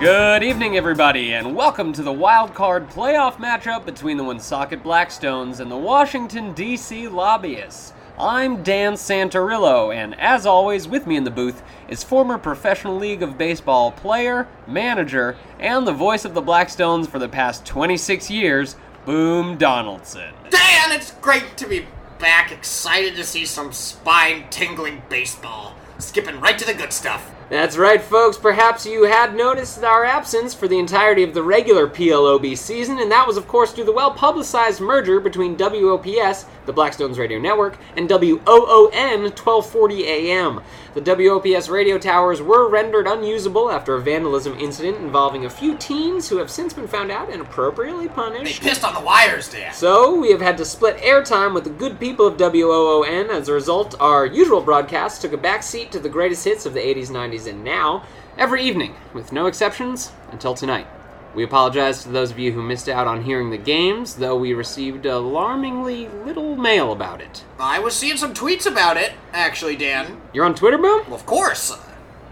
Good evening, everybody, and welcome to the wild card playoff matchup between the Woonsocket Blackstones and the Washington, D.C. Lobbyists. I'm Dan Santarillo, and as always, with me in the booth is former Professional League of Baseball player, manager, and the voice of the Blackstones for the past 26 years, Boom Donaldson. Dan, it's great to be back. Excited to see some spine tingling baseball. Skipping right to the good stuff. That's right, folks. Perhaps you had noticed our absence for the entirety of the regular PLOB season, and that was, of course, due to the well publicized merger between WOPS, the Blackstones Radio Network, and WOON 1240 AM. The WOPS radio towers were rendered unusable after a vandalism incident involving a few teens who have since been found out and appropriately punished. They pissed on the wires, Dan. So, we have had to split airtime with the good people of WOON. As a result, our usual broadcast took a backseat to the greatest hits of the 80s, 90s, and now, every evening, with no exceptions, until tonight. We apologize to those of you who missed out on hearing the games, though we received alarmingly little mail about it. I was seeing some tweets about it, actually, Dan. You're on Twitter, Boom? Well, of course.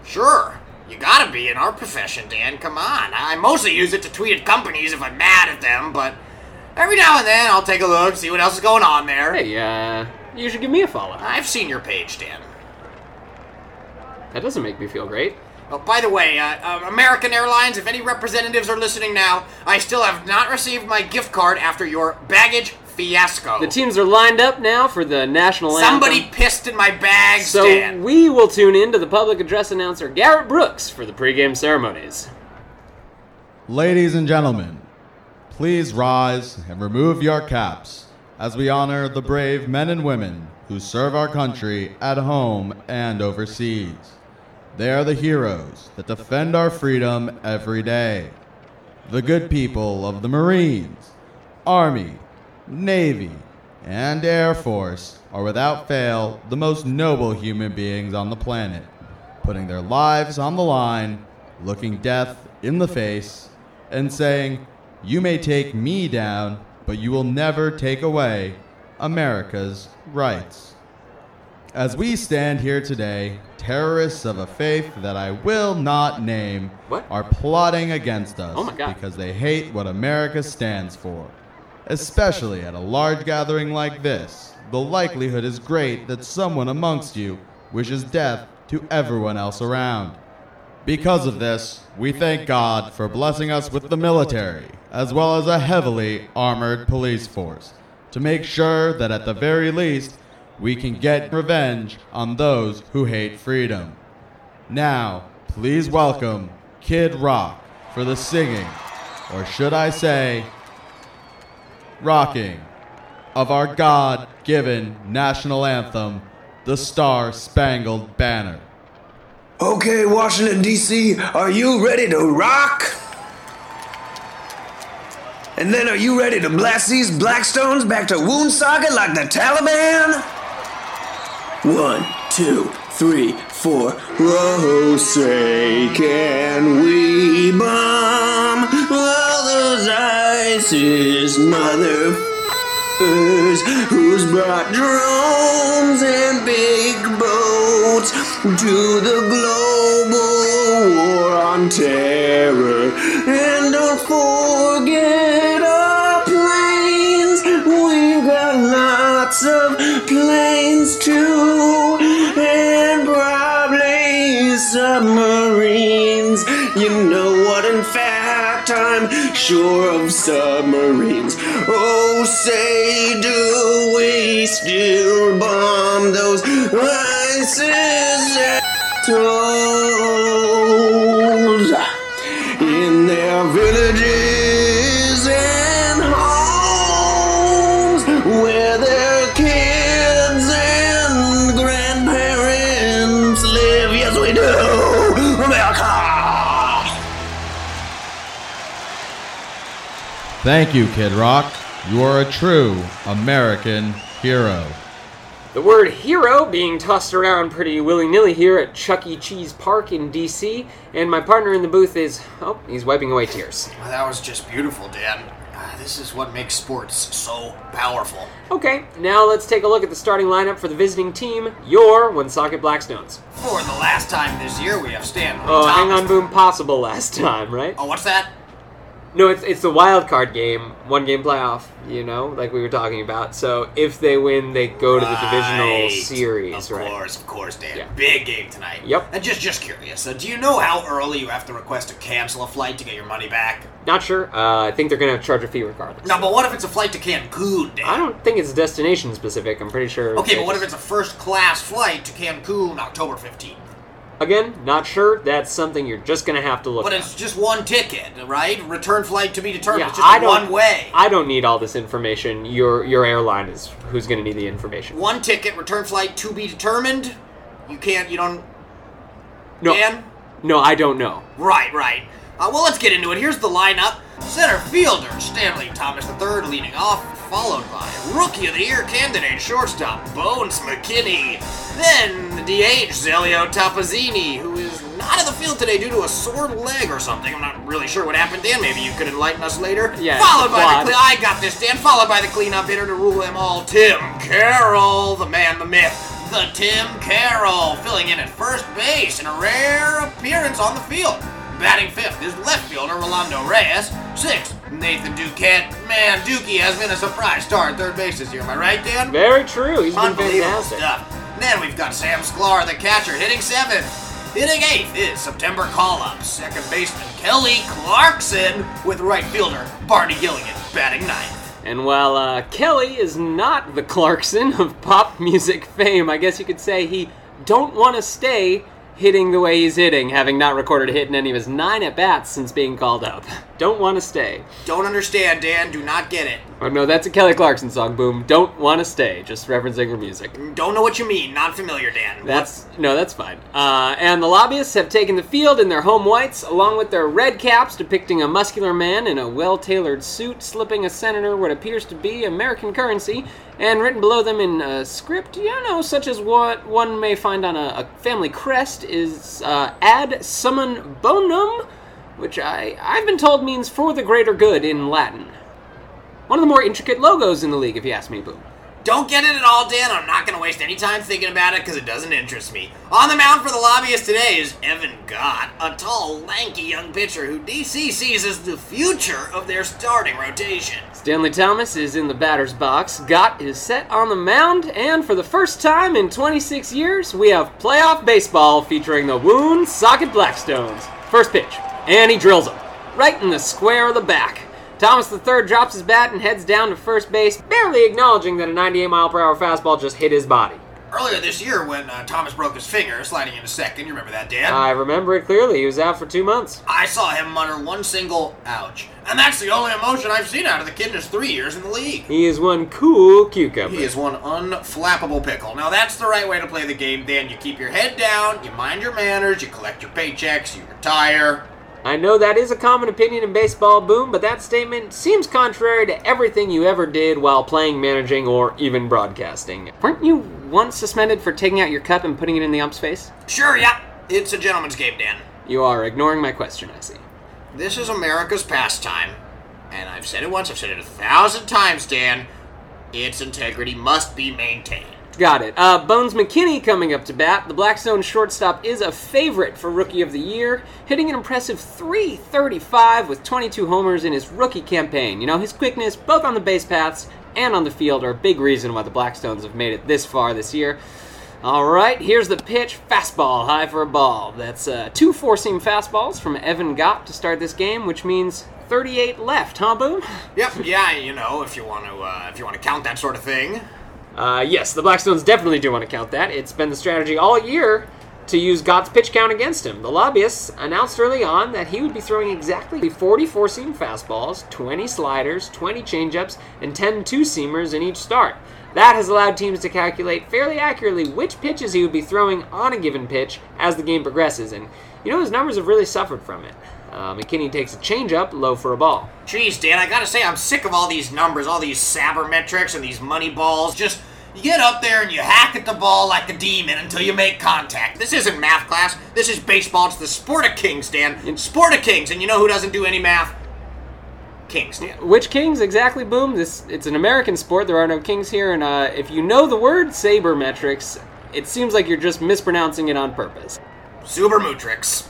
Sure. You gotta be in our profession, Dan. Come on. I mostly use it to tweet at companies if I'm mad at them, but every now and then I'll take a look, see what else is going on there. Hey, uh, you should give me a follow. I've seen your page, Dan. That doesn't make me feel great. Oh, by the way, uh, uh, American Airlines, if any representatives are listening now, I still have not received my gift card after your baggage fiasco. The teams are lined up now for the national Somebody anthem. Somebody pissed in my bag, So Stan. we will tune in to the public address announcer Garrett Brooks for the pregame ceremonies. Ladies and gentlemen, please rise and remove your caps as we honor the brave men and women who serve our country at home and overseas. They are the heroes that defend our freedom every day. The good people of the Marines, Army, Navy, and Air Force are without fail the most noble human beings on the planet, putting their lives on the line, looking death in the face, and saying, You may take me down, but you will never take away America's rights. As we stand here today, terrorists of a faith that I will not name What? are plotting against us Oh my God. because they hate what America stands for. Especially at a large gathering like this, the likelihood is great that someone amongst you wishes death to everyone else around. Because of this, we thank God for blessing us with the military, as well as a heavily armored police force, to make sure that at the very least, we can get revenge on those who hate freedom. Now, please welcome Kid Rock for the singing, or should I say, rocking, of our God given national anthem, the Star Spangled Banner. Okay, Washington, D.C., are you ready to rock? And then are you ready to blast these Blackstones back to Woonsocket like the Taliban? One, two, three, four. Oh, say, can we bomb all those ISIS motherfuckers who's brought drones and big boats to the global war on terror? And don't forget our planes. We've got lots of planes You know what? In fact, I'm sure of submarines. Oh, say, do we still bomb those ISIS assholes in their villages Thank you, Kid Rock. You are a true American hero. The word hero being tossed around pretty willy nilly here at Chuck E. Cheese Park in DC, and my partner in the booth is, oh, he's wiping away tears. Well, that was just beautiful, Dan. Ah, This is what makes sports so powerful. Okay, now let's take a look at the starting lineup for the visiting team, your Woonsocket Blackstones. For the last time this year, we have Stanley. Oh, hang on, boom, possible last time, right? Oh, what's that? No, it's it's the wild card game, one game playoff. You know, like we were talking about. So if they win, they go to the divisional Right. series, Of right? course, of course, Dan. Yeah. Big game tonight. Yep. And just just curious, uh, do you know how early you have to request to cancel a flight to get your money back? Not sure. Uh, I think they're gonna charge a fee regardless. No, but what if it's a flight to Cancun, Dan? I don't think it's destination specific. I'm pretty sure. Okay, they but what if just- it's a first class flight to Cancun October 15th? Again? Not sure. That's something you're just gonna have to look. But at. it's just one ticket, right? Return flight to be determined. Yeah, it's just I one way. I don't need all this information. Your your airline is who's gonna need the information. one ticket, return flight to be determined. You can't, you don't. No, Dan? no, I don't know. Right, right. Uh, well, let's get into it. Here's the lineup. Center fielder Stanley Thomas III leading off, followed by Rookie of the Year candidate shortstop Bones McKinney. Then the DH Zelio Tapazzini, who is not in the field today due to a sore leg or something. I'm not really sure what happened, Dan. Maybe you could enlighten us later. Yeah, Followed by the cle- I got this, Dan. Followed by the cleanup hitter to rule them all, Tim Carroll, the man, the myth, the Tim Carroll, filling in at first base in a rare appearance on the field. Batting fifth is left fielder Rolando Reyes. Sixth, Nathan Duquette. Man, Dookie has been a surprise star at third base this year. Am I right, Dan? Very true. He's been Unbelievable fantastic. stuff. Then we've got Sam Sklar, the catcher, hitting seventh. Hitting eighth is September call-up. Second baseman Kelly Clarkson with right fielder Barney Gilligan batting ninth. And while uh, Kelly is not the Clarkson of pop music fame, I guess you could say he don't want to stay hitting the way he's hitting, having not recorded a hit in any of his nine at bats since being called up. Don't want to stay. Don't understand, Dan. Do not get it. Oh no, that's a Kelly Clarkson song. Boom. Don't want to stay. Just referencing her music. Don't know what you mean. Not familiar, Dan. That's no, that's fine. Uh, and the lobbyists have taken the field in their home whites, along with their red caps depicting a muscular man in a well-tailored suit slipping a senator what appears to be American currency, and written below them in a script, you know, such as what one may find on a, a family crest, is uh, "Ad summum bonum," which I I've been told means "for the greater good" in Latin. One of the more intricate logos in the league, if you ask me, Boom. Don't get it at all, Dan. I'm not going to waste any time thinking about it because it doesn't interest me. On the mound for the lobbyists today is Evan Gott, a tall, lanky young pitcher who DC sees as the future of their starting rotation. Stanley Thomas is in the batter's box. Gott is set on the mound, and for the first time in 26 years, we have playoff baseball featuring the Woonsocket Blackstones. First pitch, and he drills him right in the square of the back. Thomas III drops his bat and heads down to first base, barely acknowledging that a 98 mile per hour fastball just hit his body. Earlier this year, when uh, Thomas broke his finger sliding into second, you remember that, Dan? I remember it clearly. He was out for two months. I saw him mutter one single ouch. And that's the only emotion I've seen out of the kid in his three years in the league. He is one cool cucumber. He is one unflappable pickle. Now that's the right way to play the game, Dan. You keep your head down, you mind your manners, you collect your paychecks, you retire. I know that is a common opinion in baseball, Boom, but that statement seems contrary to everything you ever did while playing, managing, or even broadcasting. Weren't you once suspended for taking out your cup and putting it in the ump's face? Sure, yeah, it's a gentleman's game, Dan. You are ignoring my question, I see. This is America's pastime. And I've said it once, I've said it a thousand times, Dan. Its integrity must be maintained. Got it. Uh, Bones McKinney coming up to bat. The Blackstone shortstop is a favorite for Rookie of the Year, hitting an impressive 335 with 22 homers in his rookie campaign. You know, his quickness, both on the base paths and on the field, are a big reason why the Blackstones have made it this far this year. All right, here's the pitch. Fastball, high for a ball. That's uh, two four seam fastballs from Evan Gott to start this game, which means 38 left, huh, Boom? Yep, yeah, you know, if you want to, uh, if you want to count that sort of thing. Uh, yes, the Blackstones definitely do want to count that. It's been the strategy all year to use Gott's pitch count against him. The lobbyists announced early on that he would be throwing exactly 44 seam fastballs, 20 sliders, 20 changeups, and 10 two seamers in each start. That has allowed teams to calculate fairly accurately which pitches he would be throwing on a given pitch as the game progresses, and you know his numbers have really suffered from it. Uh, McKinney takes a changeup, low for a ball. Jeez, Dan, I gotta say, I'm sick of all these numbers, all these sabermetrics and these money balls. Just, you get up there and you hack at the ball like a demon until you make contact. This isn't math class. This is baseball. It's the sport of kings, Dan. Sport of kings. And you know who doesn't do any math? Kings, Dan. Which kings exactly? Boom. This it's an American sport. There are no kings here, and uh, if you know the word sabermetrics, it seems like you're just mispronouncing it on purpose. Supermutrix.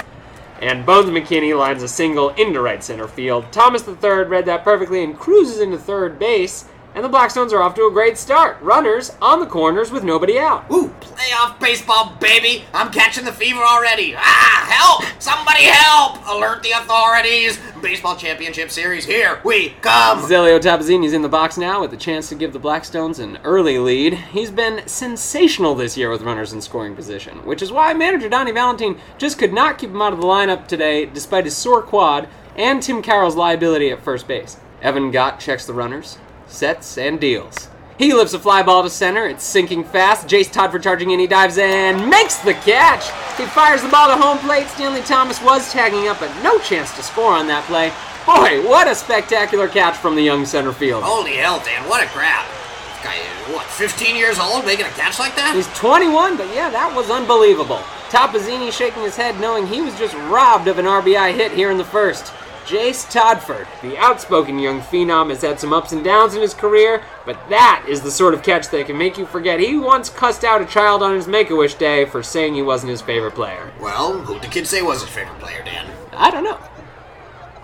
And Bones McKinney lines a single into right center field. Thomas III read that perfectly and cruises into third base. And the Blackstones are off to a great start. Runners on the corners with nobody out. Ooh, playoff baseball, baby! I'm catching the fever already. Ah, help! Somebody help! Alert the authorities! Baseball championship series, here we come! Zelio Tapazzini's in the box now with the chance to give the Blackstones an early lead. He's been sensational this year with runners in scoring position, which is why manager Donnie Valentine just could not keep him out of the lineup today despite his sore quad and Tim Carroll's liability at first base. Evan Gott checks the runners, sets, and deals. He lifts a fly ball to center. It's sinking fast. Jace Todford charging in. He dives in, makes the catch. He fires the ball to home plate. Stanley Thomas was tagging up, but no chance to score on that play. Boy, what a spectacular catch from the young center field. Holy hell, Dan, what a grab. This guy is, what, 15 years old making a catch like that? He's 21, but yeah, that was unbelievable. Tapazzini shaking his head, knowing he was just robbed of an RBI hit here in the first. Jace Todford, the outspoken young phenom, has had some ups and downs in his career, but that is the sort of catch that can make you forget he once cussed out a child on his Make a Wish day for saying he wasn't his favorite player. Well, who'd the kid say was his favorite player, Dan? I don't know.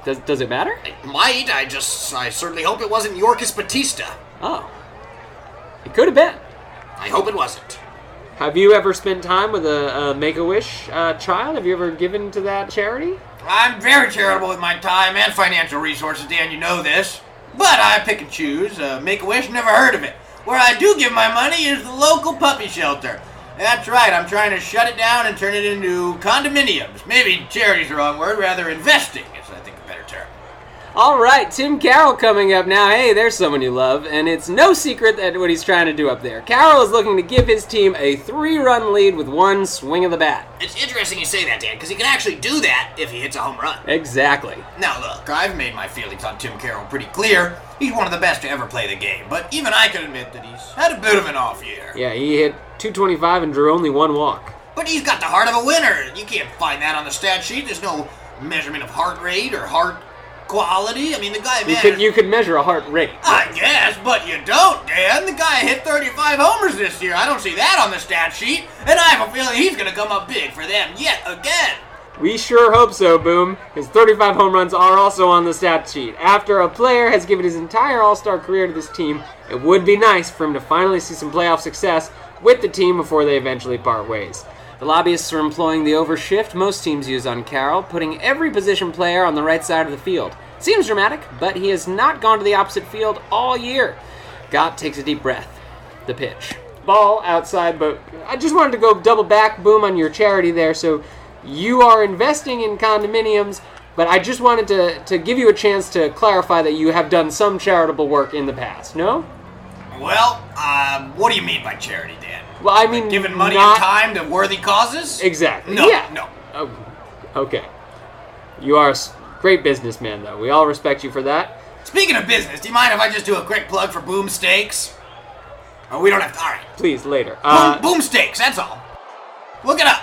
Does, does it matter? It might, I just, I certainly hope it wasn't Yorkis Bautista. Oh. It could have been. I hope it wasn't. Have you ever spent time with a, a Make a Wish uh, child? Have you ever given to that charity? I'm very charitable with my time and financial resources, Dan, you know this. But I pick and choose. Uh, Make a Wish, never heard of it. Where I do give my money is the local puppy shelter. That's right, I'm trying to shut it down and turn it into condominiums. Maybe charity's the wrong word, rather investing is, I think, a better term. All right, Tim Carroll coming up now. Hey, there's someone you love, and it's no secret that what he's trying to do up there. Carroll is looking to give his team a three-run lead with one swing of the bat. It's interesting you say that, Dan, because he can actually do that if he hits a home run. Exactly. Now, look, I've made my feelings on Tim Carroll pretty clear. He's one of the best to ever play the game, but even I can admit that he's had a bit of an off year. Yeah, he hit 225 and drew only one walk. But he's got the heart of a winner. You can't find that on the stat sheet. There's no measurement of heart rate or heart quality. I mean, the guy, You could you could measure a heart rate. I guess, but you don't, Dan. The guy hit 35 homers this year. I don't see that on the stat sheet, and I have a feeling he's going to come up big for them yet again. We sure hope so, Boom. His 35 home runs are also on the stat sheet. After a player has given his entire All Star career to this team, it would be nice for him to finally see some playoff success with the team before they eventually part ways. The lobbyists are employing the overshift most teams use on Carroll, putting every position player on the right side of the field. Seems dramatic, but he has not gone to the opposite field all year. Gott takes a deep breath. The pitch. Ball outside, but I just wanted to go double back, boom, on your charity there. So you are investing in condominiums, but I just wanted to, to give you a chance to clarify that you have done some charitable work in the past, no? Well, um, what do you mean by charity, Dan? Well, I mean, Giving money not and time to worthy causes? Exactly. No, yeah. no. Oh, okay. You are a great businessman, though. We all respect you for that. Speaking of business, do you mind if I just do a quick plug for Boom Steaks? Oh, we don't have to. All right. Please, later. Boom, Uh, boom Steaks, that's all. Look it up.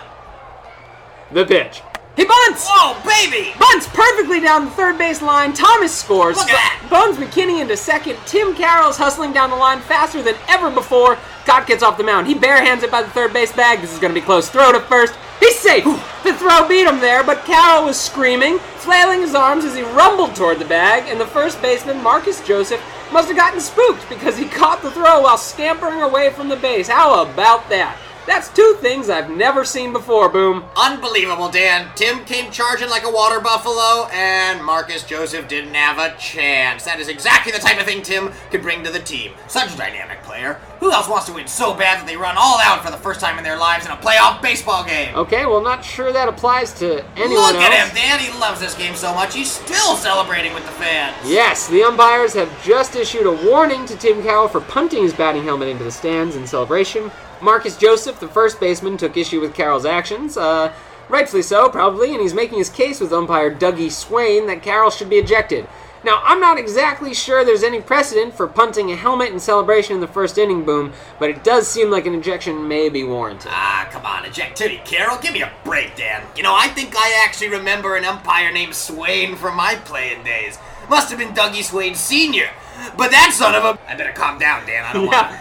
the pitch. He bunts! Whoa, baby! Bunts perfectly down the third base line. Thomas scores. Look at that. Bones McKinney into second. Tim Carroll's hustling down the line faster than ever before. Gott gets off the mound. He barehands it by the third base bag. This is going to be close. Throw to first. He's safe. The throw beat him there, but Carroll was screaming, flailing his arms as he rumbled toward the bag, and the first baseman, Marcus Joseph, must have gotten spooked because he caught the throw while scampering away from the base. How about that? That's two things I've never seen before, Boom. Unbelievable, Dan. Tim came charging like a water buffalo, and Marcus Joseph didn't have a chance. That is exactly the type of thing Tim could bring to the team. Such a dynamic player. Who else wants to win so bad that they run all out for the first time in their lives in a playoff baseball game? Okay, well, not sure that applies to anyone Look else. at him, Dan. He loves this game so much, he's still celebrating with the fans. Yes, the umpires have just issued a warning to Tim Carroll for punting his batting helmet into the stands in celebration. Marcus Joseph, the first baseman, took issue with Carroll's actions. Uh, rightfully so, probably, and he's making his case with umpire Dougie Swain that Carroll should be ejected. Now, I'm not exactly sure there's any precedent for punting a helmet in celebration in the first inning boom, but it does seem like an ejection may be warranted. Ah, come on, ejectivity, Carroll. Give me a break, Dan. You know, I think I actually remember an umpire named Swain from my playing days. must have been Dougie Swain Sr. But that son of a. I better calm down, Dan. I don't Yeah. want.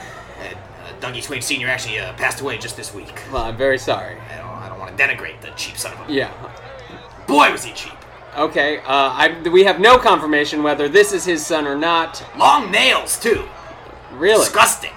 Dougie Swain Sr. actually uh, passed away just this week. Well, I'm very sorry. I don't, I don't want to denigrate the cheap son of a. Yeah. Boy, was he cheap. Okay. Uh, I, we have no confirmation whether this is his son or not. Long nails, too. Really? Disgusting.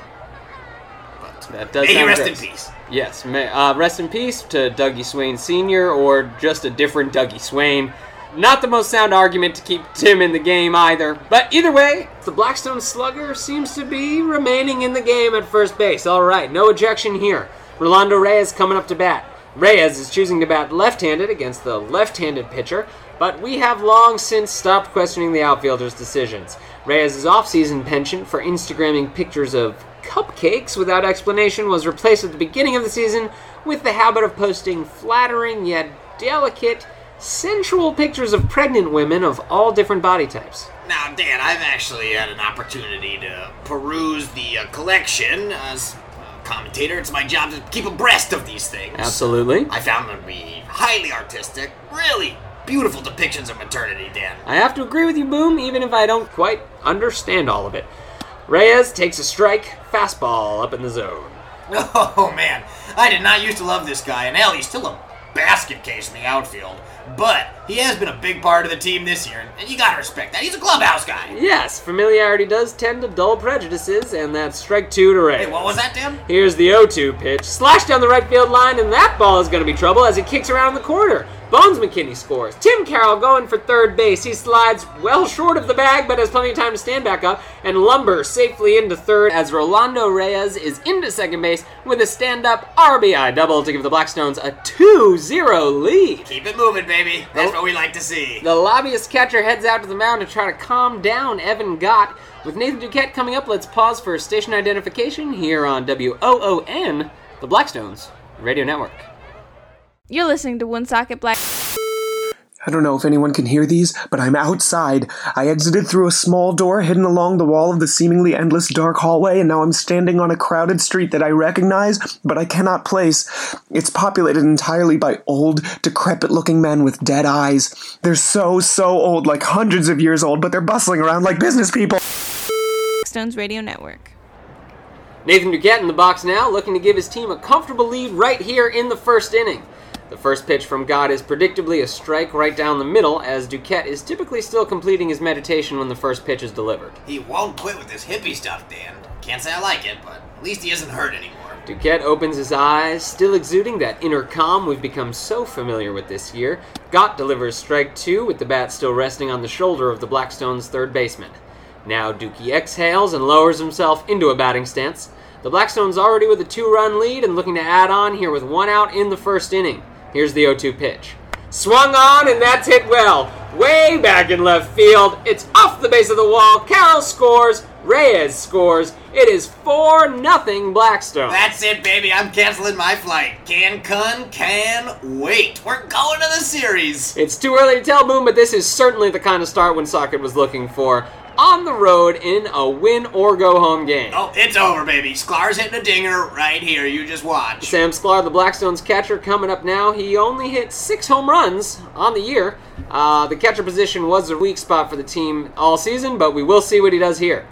But That does may he rest gross. in peace. Yes. May, uh, rest in peace to Dougie Swain Sr. or just a different Dougie Swain. Not the most sound argument to keep Tim in the game either. But either way, the Blackstone Slugger seems to be remaining in the game at first base. All right, no ejection here. Rolando Reyes coming up to bat. Reyes is choosing to bat left handed against the left handed pitcher, but we have long since stopped questioning the outfielder's decisions. Reyes' off-season penchant for Instagramming pictures of cupcakes without explanation was replaced at the beginning of the season with the habit of posting flattering yet delicate, sensual pictures of pregnant women of all different body types. Now, Dan, I've actually had an opportunity to peruse the uh, collection. As a commentator, it's my job to keep abreast of these things. Absolutely. I found them to be highly artistic, really beautiful depictions of maternity, Dan. I have to agree with you, Boom, even if I don't quite understand all of it. Reyes takes a strike, fastball up in the zone. Oh man, I did not used to love this guy, and hell, he's still a basket case in the outfield. But he has been a big part of the team this year, and you gotta respect that. He's a clubhouse guy. Yes, familiarity does tend to dull prejudices, and that's strike two to Ray. Hey, what was that, Dan? Here's the 0-2 pitch. Slash down the right field line, and that ball is to be trouble as it kicks around the corner. Bones McKinney scores. Tim Carroll going for third base. He slides well short of the bag, but has plenty of time to stand back up and lumber safely into third as Rolando Reyes is into second base with a stand-up RBI double to give the Blackstones a 2-0 lead. Keep it moving, baby. That's what we like to see. The lobbyist catcher heads out to the mound to try to calm down Evan Gott. With Nathan Duquette coming up, let's pause for station identification here on WOON, the Blackstones Radio Network. You're listening to Woonsocket Black. I don't know if anyone can hear these, but I'm outside. I exited through a small door hidden along the wall of the seemingly endless dark hallway, and now I'm standing on a crowded street that I recognize, but I cannot place. It's populated entirely by old, decrepit looking men with dead eyes. They're so, so old, like hundreds of years old, but they're bustling around like business people. Stones Radio Network. Nathan Duquette in the box now, looking to give his team a comfortable lead right here in the first inning. The first pitch from Gott is predictably a strike right down the middle, as Duquette is typically still completing his meditation when the first pitch is delivered. He won't quit with this hippie stuff, Dan. Can't say I like it, but at least he isn't hurt anymore. Duquette opens his eyes, still exuding that inner calm we've become so familiar with this year. Gott delivers strike two with the bat still resting on the shoulder of the Blackstones' third baseman. Now Dookie exhales and lowers himself into a batting stance. The Blackstones already with a two run lead and looking to add on here with one out in the first inning. Here's the 0 2 pitch. Swung on, and that's hit well. Way back in left field. It's off the base of the wall. Carroll scores. Reyes scores. It is 4 0 Blackstone. That's it, baby. I'm canceling my flight. Cancun can wait. We're going to the series. It's too early to tell, Boom, but this is certainly the kind of start Woonsocket was looking for. On the road in a win or go home game. Oh, it's over, baby. Sklar's hitting a dinger right here. You just watch. Sam Sklar, the Blackstones catcher, coming up now. He only hit six home runs on the year. Uh, the catcher position was a weak spot for the team all season, but we will see what he does here.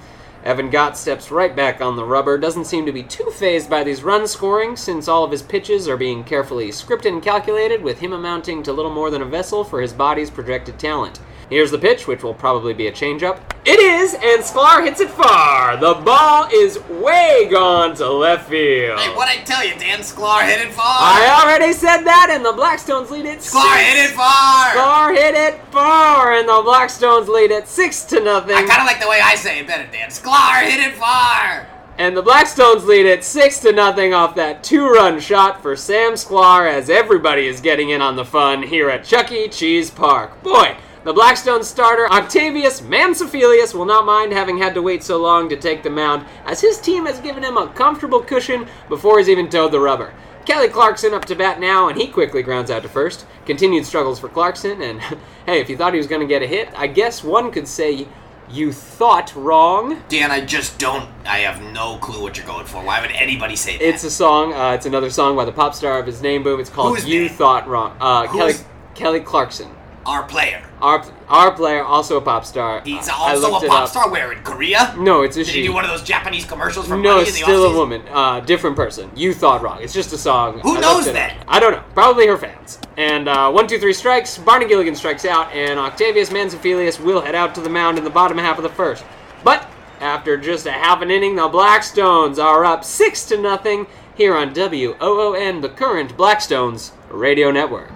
Evan Gott steps right back on the rubber. Doesn't seem to be too fazed by these run scoring, since all of his pitches are being carefully scripted and calculated, with him amounting to little more than a vessel for his body's projected talent. Here's the pitch, which will probably be a changeup. It is, and Sklar hits it far. The ball is way gone to left field. Hey, what I tell you, Dan Sklar hit it far. I already said that, and the Blackstones lead it. Sklar six- hit it far. Sklar hit it far, and the Blackstones lead it six to nothing. I kind of like the way I say it better, Dan. Sklar hit it far. And the Blackstones lead it six to nothing off that two-run shot for Sam Sklar, as everybody is getting in on the fun here at Chuck E. Cheese Park. Boy, the Blackstone starter Octavius Mansophilius will not mind having had to wait so long to take the mound, as his team has given him a comfortable cushion before he's even toed the rubber. Kelly Clarkson up to bat now, and he quickly grounds out to first. Continued struggles for Clarkson, and hey, if you thought he was going to get a hit, I guess one could say you thought wrong. Dan, I just don't. I have no clue what you're going for. Why would anybody say that? It's a song. Uh, it's another song by the pop star of his name boom. It's called Who's "You? Thought Wrong." Uh, Kelly Kelly Clarkson, our player. Our our player, also a pop star. He's also a pop star. Where in Korea? No, it's a Did she. he do one of those Japanese commercials for no, money in the still a woman. Uh, different person. You thought wrong. It's just a song. Who I knows looked it up. that? I don't know. Probably her fans. And uh, one, two, three strikes. Barney Gilligan strikes out, and Octavius Mansophilius will head out to the mound in the bottom half of the first. But after just a half an inning, the Blackstones are up six to nothing here on WOON, the current Blackstones radio network.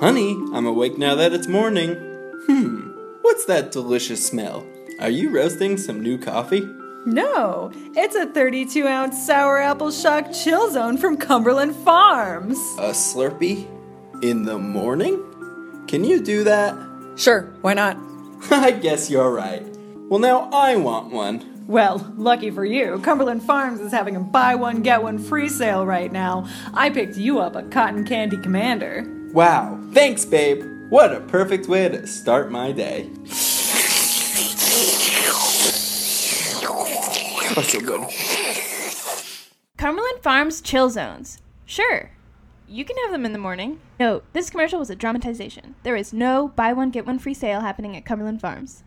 Honey, I'm awake now that it's morning. Hmm, what's that delicious smell? Are you roasting some new coffee? No, it's a 32 ounce sour apple shock chill zone from Cumberland Farms. A Slurpee? In the morning? Can you do that? Sure, why not? I guess you're right. Well, now I want one. Well, lucky for you, Cumberland Farms is having a buy one, get one free sale right now. I picked you up a cotton candy commander. Wow, thanks, babe. What a perfect way to start my day. Oh, so good. Cumberland Farms Chill Zones. Sure. You can have them in the morning. No, this commercial was a dramatization. There is no buy one, get one free sale happening at Cumberland Farms.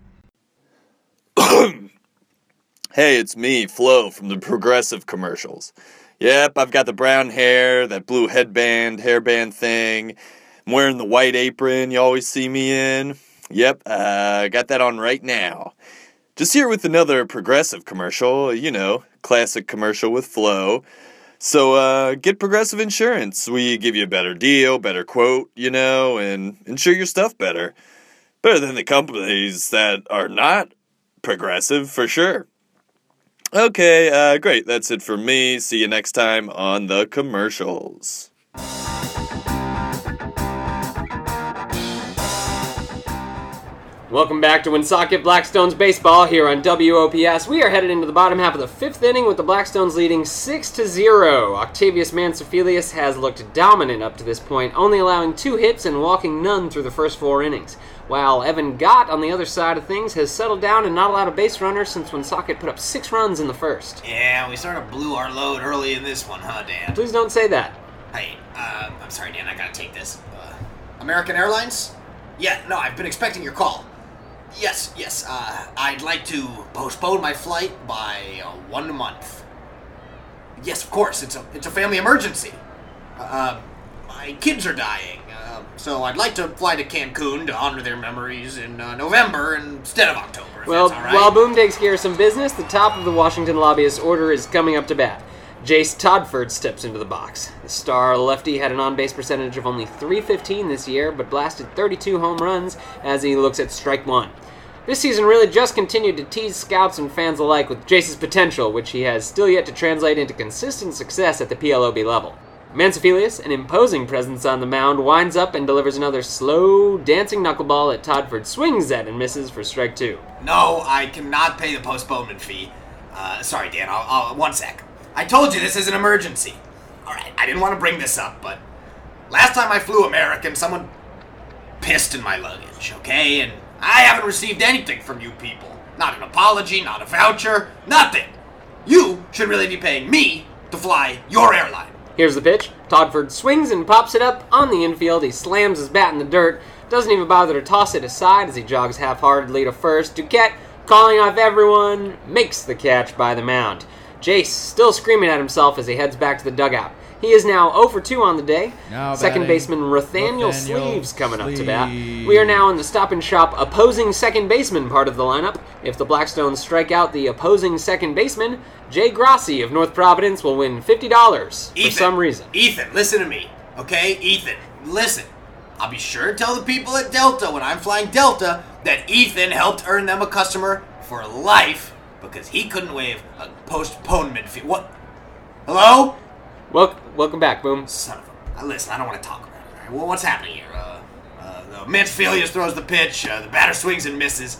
Hey, it's me, Flo, from the Progressive commercials. Yep, I've got the brown hair, that blue headband, hairband thing. I'm wearing the white apron you always see me in. Yep, uh, got that on right now. Just here with another Progressive commercial, you know, classic commercial with Flo. So, uh, get Progressive Insurance. We give you a better deal, better quote, you know, and insure your stuff better. Better than the companies that are not Progressive, for sure. Okay, uh, great. That's it for me. See you next time on the commercials. Welcome back to Woonsocket Blackstones Baseball here on WOPS. We are headed into the bottom half of the fifth inning with the Blackstones leading 6 to 0. Octavius Mansophilius has looked dominant up to this point, only allowing two hits and walking none through the first four innings. While Evan Gott, on the other side of things, has settled down and not allowed a base runner since Woonsocket put up six runs in the first. Yeah, we sort of blew our load early in this one, huh, Dan? Please don't say that. Hey, uh, I'm sorry, Dan. I gotta take this. Uh, American Airlines? Yeah, no, I've been expecting your call. Yes, yes. Uh, I'd like to postpone my flight by uh, one month. Yes, of course. It's a it's a family emergency. Uh, my kids are dying, uh, so I'd like to fly to Cancun to honor their memories in uh, November instead of October. If Well, that's all right. while Boom takes care of some business, the top of the Washington lobbyist order is coming up to bat. Jace Todford steps into the box. The star lefty had an on base percentage of only 315 this year, but blasted 32 home runs as he looks at strike one. This season really just continued to tease scouts and fans alike with Jace's potential, which he has still yet to translate into consistent success at the PLOB level. Mansophilius, an imposing presence on the mound, winds up and delivers another slow, dancing knuckleball that Todford swings at and misses for strike two. No, I cannot pay the postponement fee. Uh, sorry, Dan. I'll, I'll, one sec. I told you this is an emergency. All right, I didn't want to bring this up, but last time I flew American, someone pissed in my luggage. Okay, and I haven't received anything from you people. Not an apology, not a voucher, nothing. You should really be paying me to fly your airline. Here's the pitch. Todford swings and pops it up on the infield. He slams his bat in the dirt, doesn't even bother to toss it aside as he jogs half heartedly to first. Duquette, calling off everyone, makes the catch by the mound. Jace still screaming at himself as he heads back to the dugout. He is now 0 for 2 on the day. Now second batting, baseman Rathaniel Rathaniel Sleeves coming up to bat. We are now in the stop and shop opposing second baseman part of the lineup. If the Blackstones strike out the opposing second baseman, Jay Grassi of North Providence will win $50 for some reason. Ethan, listen to me, okay? Ethan, listen. I'll be sure to tell the people at Delta when I'm flying Delta that Ethan helped earn them a customer for life because he couldn't waive a postponement fee. What? Hello? Wel- welcome back, Boom. Son of a. Uh, listen, I don't want to talk about it. all right? Well, what's happening here? Uh, uh, the Mansophilius throws the pitch, uh, the batter swings and misses.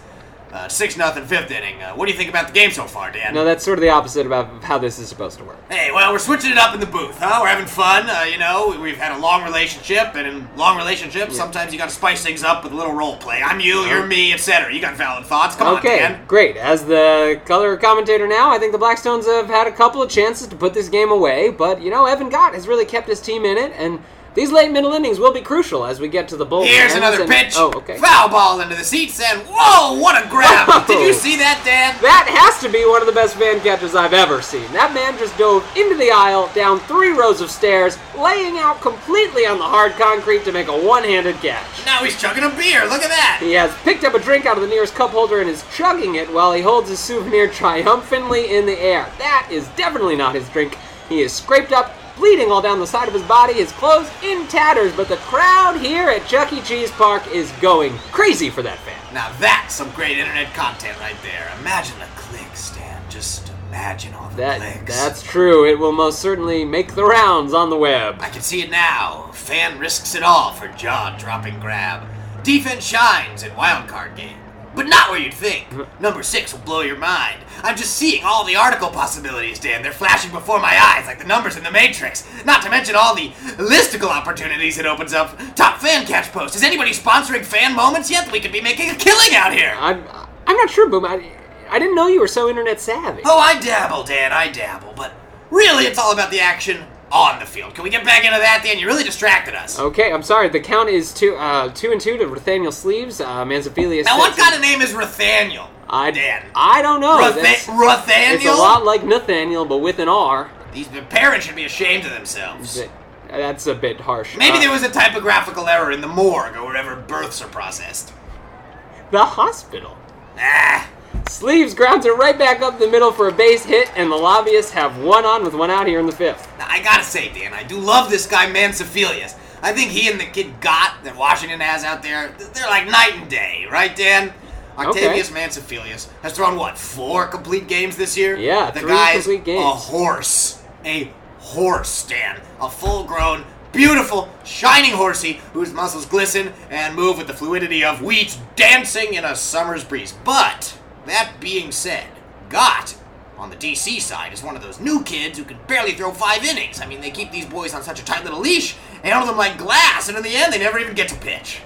Uh, six nothing fifth inning. Uh, what do you think about the game so far, Dan? No, that's sort of the opposite about how this is supposed to work. Hey, well, we're switching it up in the booth, huh? We're having fun. Uh, you know, we've had a long relationship, and in long relationships, sometimes you got to spice things up with a little role play. I'm you, you're me, etc. You got valid thoughts? Come okay, on, Dan. great. As the color commentator now, I think the Blackstones have had a couple of chances to put this game away, but you know, Evan Gott has really kept his team in it, and these late middle innings will be crucial as we get to the bullpen. Here's another and- pitch. Oh, okay. Foul ball into the seats, and whoa, what a grab! Did you see that, Dan? That has to be one of the best fan catches I've ever seen. That man just dove into the aisle, down three rows of stairs, laying out completely on the hard concrete to make a one-handed catch. Now he's chugging a beer. Look at that. He has picked up a drink out of the nearest cup holder and is chugging it while he holds his souvenir triumphantly in the air. That is definitely not his drink. He is scraped up, bleeding all down the side of his body, his clothes in tatters, but the crowd here at Chuck E. Cheese Park is going crazy for that fan. Now that's some great internet content right there. Imagine the clicks, Dan. Just imagine all the That clicks. that's true. It will most certainly make the rounds on the web. I can see it now. Fan risks it all for jaw-dropping grab. Defense shines in wild card game. But not where you'd think. Number six will blow your mind. I'm just seeing all the article possibilities, Dan. They're flashing before my eyes like the numbers in the Matrix. Not to mention all the listicle opportunities it opens up. Top fan catch post. Is anybody sponsoring fan moments yet? We could be making a killing out here. I'm I'm not sure, Boom. I, I didn't know you were so internet savvy. Oh, I dabble, Dan. I dabble. But really, it's all about the action on the field. Can we get back into that, Dan? You really distracted us. Okay, I'm sorry. The count is two, uh, two and two to Rathaniel Sleeves. Uh, Mansophilius. Now, what kind of name is Rathaniel? I, Dan. I don't know. Ratha- Nathaniel? It's a lot like Nathaniel, but with an R. These parents should be ashamed of themselves. That's a bit harsh. Maybe Uh, there was a typographical error in the morgue or wherever births are processed. the hospital. Ah, Sleeves grounds it right back up the middle for a base hit, and the lobbyists have one on with one out here in the fifth. now, I gotta say, Dan, I do love this guy Mansophilius. I think he and the kid Gott that Washington has out there, they're like night and day, right, Dan? Octavius Mansophilius has thrown what four complete games this year? Yeah, the three guy's complete games. a horse, a horse, Dan, a full-grown, beautiful, shining horsey whose muscles glisten and move with the fluidity of wheat dancing in a summer's breeze. But that being said, Gott on the DC side is one of those new kids who can barely throw five innings. I mean, they keep these boys on such a tight little leash, handle them like glass, and in the end, they never even get to pitch.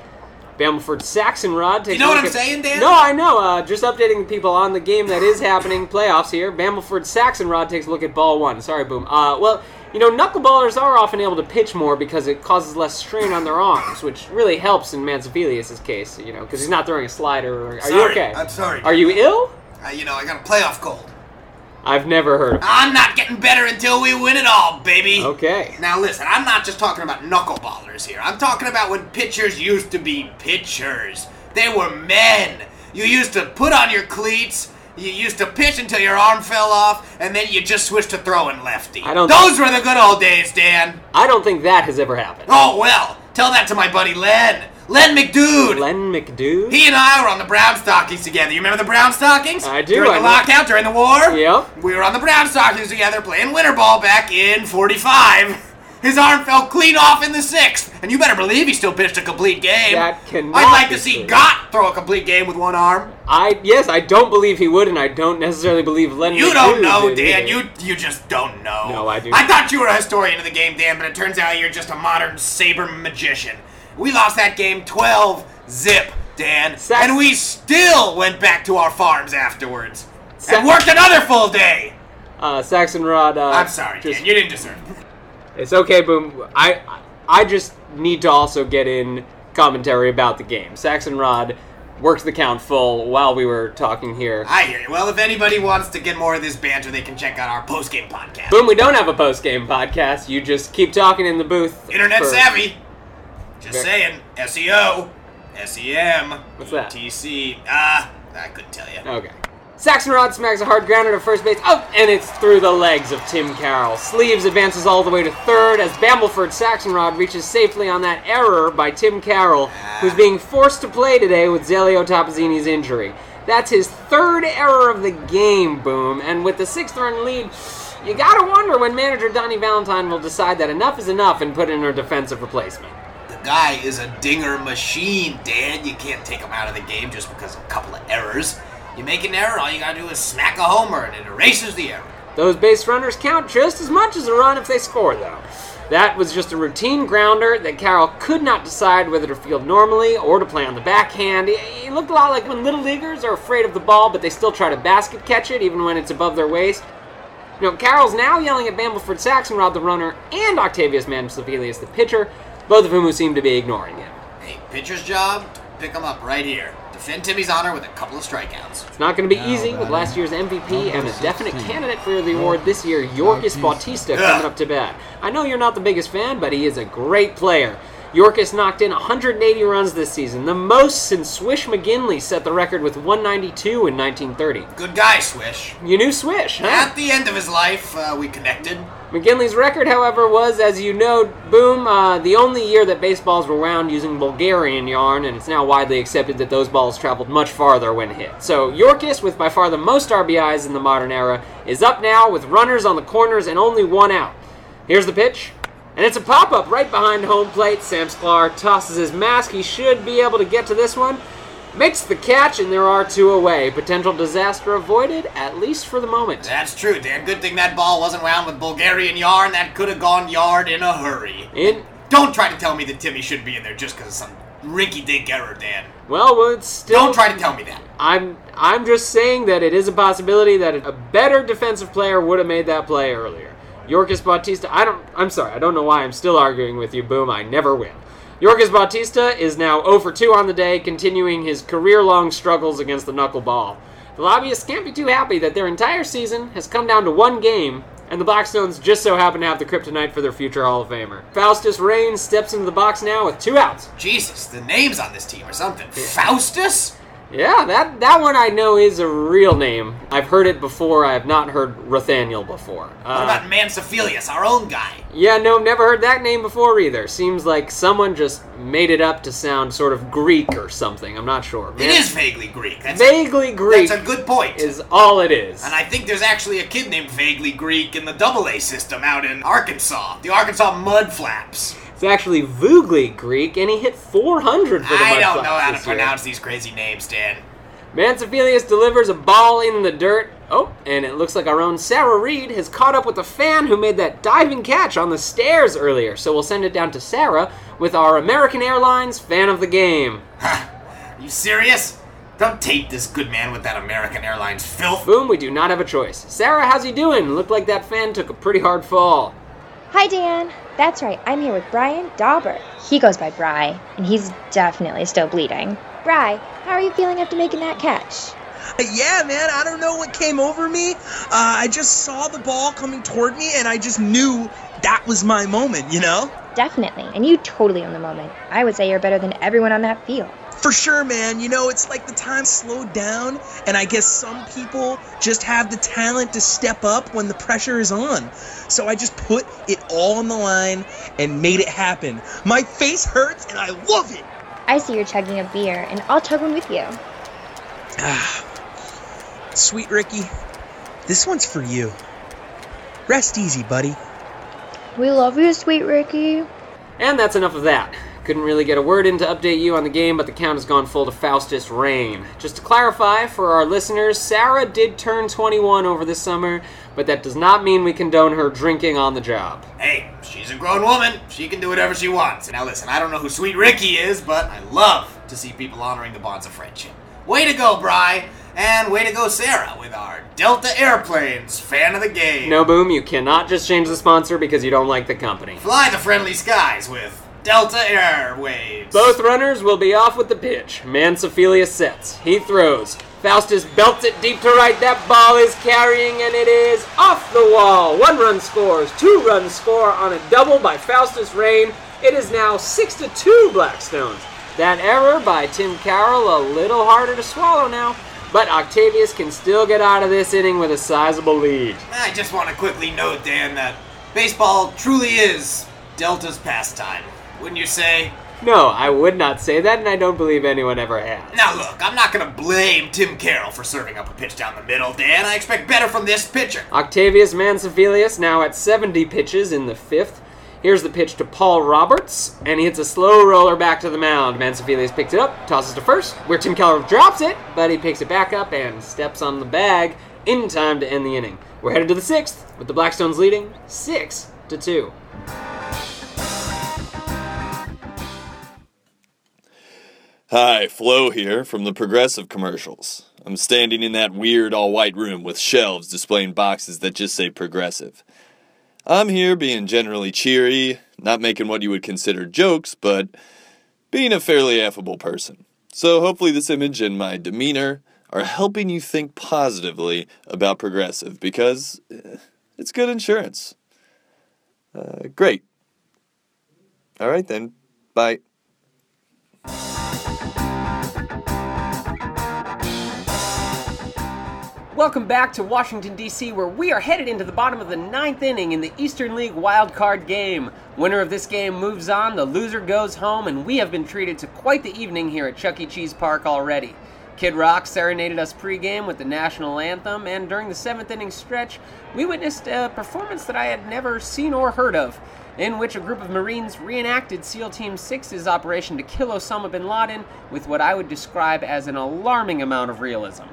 Bambleford Saxonrod takes. You know what I'm at- saying, Dan? No, I know. Uh, just updating people on the game that is happening, playoffs here. Bambleford Saxonrod takes a look at ball one. Sorry, Boom. Uh, well, you know, knuckleballers are often able to pitch more because it causes less strain on their arms, which really helps in Mansophilius' case. You know, because he's not throwing a slider. Or, are you okay? I'm sorry. Are you ill? Uh, you know, I got a playoff cold. I've never heard of. I'm not getting better until we win it all, baby. Okay. Now listen, I'm not just talking about knuckleballers here. I'm talking about when pitchers used to be pitchers. They were men. You used to put on your cleats. You used to pitch until your arm fell off, and then you just switched to throwing lefty. I don't Those were the good old days, Dan. I don't think that has ever happened. Oh well, tell that to my buddy Len. Len McDude. Len McDude. He and I were on the Brown Stockings together. You remember the Brown Stockings? I do, During I the know. lockout, during the war? Yep. We were on the Brown Stockings together playing winter ball back in 45. His arm fell clean off in the sixth, and you better believe he still pitched a complete game. That cannot I'd like to see true. Gott throw a complete game with one arm. I yes, I don't believe he would, and I don't necessarily believe Len. You don't know, Dan. either. You you just don't know. No, I do I thought you were a historian of the game, Dan, but it turns out you're just a modern saber magician. We lost that game 12 zip, Dan, and we still went back to our farms afterwards and worked another full day. Uh, Saxon Rod. Uh, I'm sorry, just- Dan. You didn't deserve it. It's okay, boom. I I just need to also get in commentary about the game. Saxon Rod worked the count full while we were talking here. I hear you. Well, if anybody wants to get more of this banter, they can check out our post-game podcast. Boom, we don't have a post game podcast. You just keep talking in the booth. Internet for- savvy. Just Ver- saying. SEO, SEM, What's that? TC. Ah, I couldn't tell you. Okay. Saxon Rod smacks a hard grounder to first base. Oh, and it's through the legs of Tim Carroll. Sleeves advances all the way to third as Bambleford Saxon Rod reaches safely on that error by Tim Carroll, who's being forced to play today with Zelio Tapazzini's injury. That's his third error of the game, boom. And with the sixth run lead, you gotta wonder when manager Donnie Valentine will decide that enough is enough and put in a defensive replacement. The guy is a dinger machine, Dan. You can't take him out of the game just because of a couple of errors. You make an error, all you gotta do is smack a homer and it erases the error. Those base runners count just as much as a run if they score, though. That was just a routine grounder that Carroll could not decide whether to field normally or to play on the backhand. He, he looked a lot like when little leaguers are afraid of the ball, but they still try to basket catch it even when it's above their waist. You know, Carroll's now yelling at Bambleford Saxonrod, the runner, and Octavius Mansophilius, the pitcher, both of whom who seem to be ignoring him. Hey, pitcher's job? Pick him up right here. Defend Timmy's honor with a couple of strikeouts. It's not going to be Now easy with last year's MVP and a definite 16. candidate for the award this year, Yorkis Bautista. Bautista, coming up to bat. I know you're not the biggest fan, but he is a great player. Yorkis knocked in 180 runs this season, the most since Swish McGinley set the record with 192 in 1930. Good guy, Swish. You knew Swish, huh? At the end of his life, uh, we connected. McGinley's record, however, was, as you know, boom, uh, the only year that baseballs were wound using Bulgarian yarn, and it's now widely accepted that those balls traveled much farther when hit. So Yorkis, with by far the most RBIs in the modern era, is up now with runners on the corners and only one out. Here's the pitch. And it's a pop up right behind home plate. Sam Sklar tosses his mask. He should be able to get to this one. Makes the catch, and there are two away. Potential disaster avoided, at least for the moment. That's true, Dan. Good thing that ball wasn't wound with Bulgarian yarn. That could have gone yard in a hurry. In Don't try to tell me that Timmy should be in there just because of some rinky-dink error, Dan. well, it's still Don't try to tell me that. I'm I'm just saying that it is a possibility that a better defensive player would have made that play earlier. Yorkis Bautista, I don't I'm sorry, I don't know why I'm still arguing with you, boom, I never win. Yorkis Bautista is now 0 for 2 on the day, continuing his career-long struggles against the knuckleball. The lobbyists can't be too happy that their entire season has come down to one game, and the Blackstones just so happen to have the kryptonite for their future Hall of Famer. Faustus Rain steps into the box now with two outs. Jesus, the names on this team are something. Faustus? Yeah, that that one I know is a real name. I've heard it before. I have not heard Rathaniel before. What Uh, about Mansophilius, our own guy? yeah, no, never heard that name before either. Seems like someone just made it up to sound sort of Greek or something. I'm not sure. It is vaguely Greek. That's, vaguely Greek. that's a good point. is all it is. And I think there's actually a kid named Vaguely Greek in the Double A system out in Arkansas. The Arkansas Mud Flaps. It's actually Vugly Greek, and he hit 400 for the I don't know how to year. pronounce these crazy names, Dan. Mansophilius delivers a ball in the dirt. Oh, and it looks like our own Sarah Reed has caught up with the fan who made that diving catch on the stairs earlier. So we'll send it down to Sarah with our American Airlines fan of the game. Are you serious? Don't tape this good man with that American Airlines filth. Boom, we do not have a choice. Sarah, how's he doing? Looked like that fan took a pretty hard fall. Hi, Dan. That's right. I'm here with Brian Dauber. He goes by Bry, and he's definitely still bleeding. Bry, how are you feeling after making that catch? Yeah, man, I don't know what came over me. Uh, I just saw the ball coming toward me, and I just knew that was my moment, you know? Definitely, and you totally own the moment. I would say you're better than everyone on that field. For sure, man. You know, it's like the time slowed down, and I guess some people just have the talent to step up when the pressure is on. So I just put it all on the line and made it happen. My face hurts, and I love it. I see you're chugging a beer, and I'll chug one with you. Ah, sweet Ricky, this one's for you. Rest easy, buddy. We love you, sweet Ricky. And that's enough of that. Couldn't really get a word in to update you on the game, but the count has gone full to Faustus Rain. Just to clarify for our listeners, Sarah did turn 21 over the summer, but that does not mean we condone her drinking on the job. Hey, she's a grown woman. She can do whatever she wants. Now listen, I don't know who Sweet Ricky is, but I love to see people honoring the bonds of friendship. Way to go, Bry. And way to go, Sarah, with our Delta Airplanes fan of the game. No, Boom, you cannot just change the sponsor because you don't like the company. Fly the friendly skies with Delta Airwaves. Both runners will be off with the pitch. Mansophilius sets. He throws. Faustus belts it deep to right. That ball is carrying, and it is off the wall. One run scores. Two runs score on a double by Faustus Rain. It is now six to two Blackstones. That error by Tim Carroll a little harder to swallow now, but Octavius can still get out of this inning with a sizable lead. I just want to quickly note, Dan, that baseball truly is Delta's pastime. Wouldn't you say? No, I would not say that, and I don't believe anyone ever has. Now look, I'm not gonna blame Tim Carroll for serving up a pitch down the middle, Dan. I expect better from this pitcher. Octavius Mansophilius now at 70 pitches in the fifth. Here's the pitch to Paul Roberts, and he hits a slow roller back to the mound. Mansophilius picks it up, tosses to first, where Tim Keller drops it, but he picks it back up and steps on the bag in time to end the inning. We're headed to the sixth, with the Blackstones leading six to two. Hi, Flo here from the Progressive commercials. I'm standing in that weird all white room with shelves displaying boxes that just say Progressive. I'm here being generally cheery, not making what you would consider jokes, but being a fairly affable person. So hopefully, this image and my demeanor are helping you think positively about Progressive because eh, it's good insurance. Uh, great. All right, then. Bye. Welcome back to Washington, D.C., where we are headed into the bottom of the ninth inning in the Eastern League Wild Card game. Winner of this game moves on, the loser goes home, and we have been treated to quite the evening here at Chuck E. Cheese Park already. Kid Rock serenaded us pregame with the national anthem, and during the seventh inning stretch, we witnessed a performance that I had never seen or heard of, in which a group of Marines reenacted SEAL Team 6's operation to kill Osama bin Laden with what I would describe as an alarming amount of realism.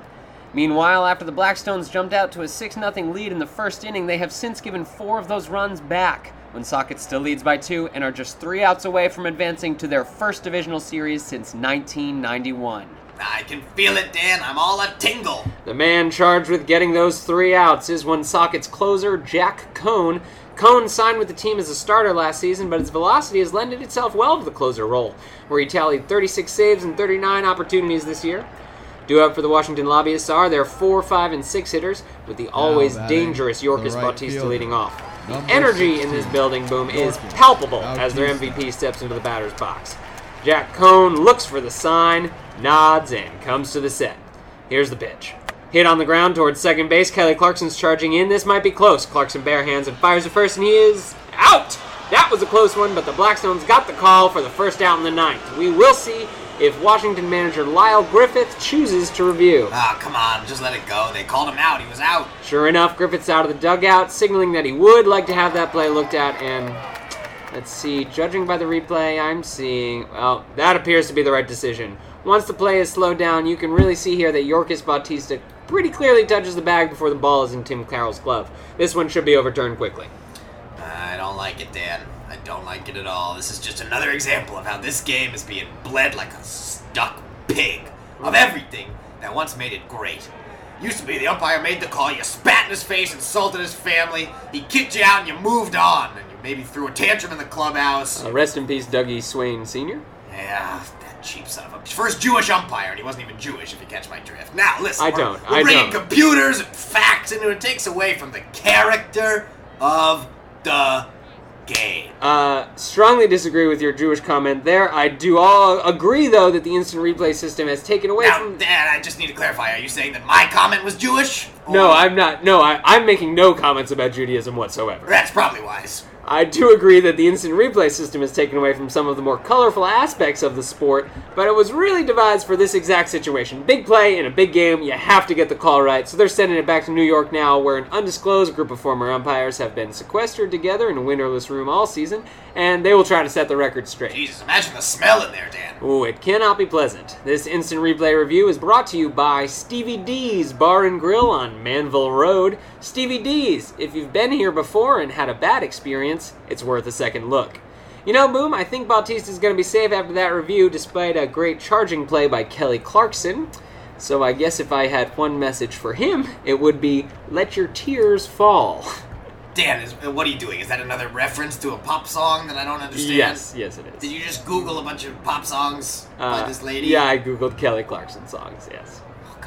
Meanwhile, after the Blackstones jumped out to a 6 0 lead in the first inning, they have since given four of those runs back. Woonsocket still leads by two and are just three outs away from advancing to their first divisional series since 1991. I can feel it, Dan. I'm all a tingle. The man charged with getting those three outs is Woonsocket's closer, Jack Cohn. Cohn signed with the team as a starter last season, but his velocity has lended itself well to the closer role, where he tallied 36 saves and 39 opportunities this year. Due up for the Washington Lobbyists are their 4, 5, and 6 hitters, with the always dangerous Yorkis right Bautista fielder, leading off. The number energy in this building, boom, is palpable as their MVP steps into the batter's box. Jack Cohn looks for the sign, nods, and comes to the set. Here's the pitch. Hit on the ground towards second base. Kelly Clarkson's charging in. This might be close. Clarkson bare hands and fires at first, and he is out. That was a close one, but the Blackstones got the call for the first out in the ninth. We will see if Washington manager Lyle Griffith chooses to review. Ah, come on, just let it go. They called him out. He was out. Sure enough, Griffith's out of the dugout, signaling that he would like to have that play looked at. And let's see, judging by the replay, I'm seeing. Well, that appears to be the right decision. Once the play is slowed down, you can really see here that Yorkis Bautista pretty clearly touches the bag before the ball is in Tim Carroll's glove. This one should be overturned quickly. I don't like it, Dan. I don't like it at all. This is just another example of how this game is being bled like a stuck pig of everything that once made it great. Used to be the umpire made the call, you spat in his face, insulted his family, he kicked you out, and you moved on, and you maybe threw a tantrum in the clubhouse. Uh, rest in peace, Dougie Swain Sr. Yeah, cheap son of a first Jewish umpire, and he wasn't even Jewish, if you catch my drift. Now listen, I we're- don't, We're I bringing don't. computers and facts into it. It takes away from the character of the game. Uh, strongly disagree with your Jewish comment there. I do all agree, though, that the instant replay system has taken away Now, from. Dan, I just need to clarify. Are you saying that my comment was Jewish? No, I'm not. No, I, I'm making no comments about Judaism whatsoever. That's probably wise. I do agree that the instant replay system has taken away from some of the more colorful aspects of the sport, but it was really devised for this exact situation. Big play in a big game, you have to get the call right, so they're sending it back to New York now, where an undisclosed group of former umpires have been sequestered together in a windowless room all season, and they will try to set the record straight. Jesus, imagine the smell in there, Dan. Ooh, it cannot be pleasant. This instant replay review is brought to you by Stevie D's Bar and Grill on Manville Road. Stevie D's, if you've been here before and had a bad experience, it's worth a second look. You know, Boom, I think Bautista's going to be safe after that review, despite a great charging play by Kelly Clarkson. So I guess if I had one message for him, it would be let your tears fall. Dan, is, uh, what are you doing? Is that another reference to a pop song that I don't understand? Yes, yes, it is. Did you just Google a bunch of pop songs by Uh, this lady? Yeah, I googled Kelly Clarkson songs, yes.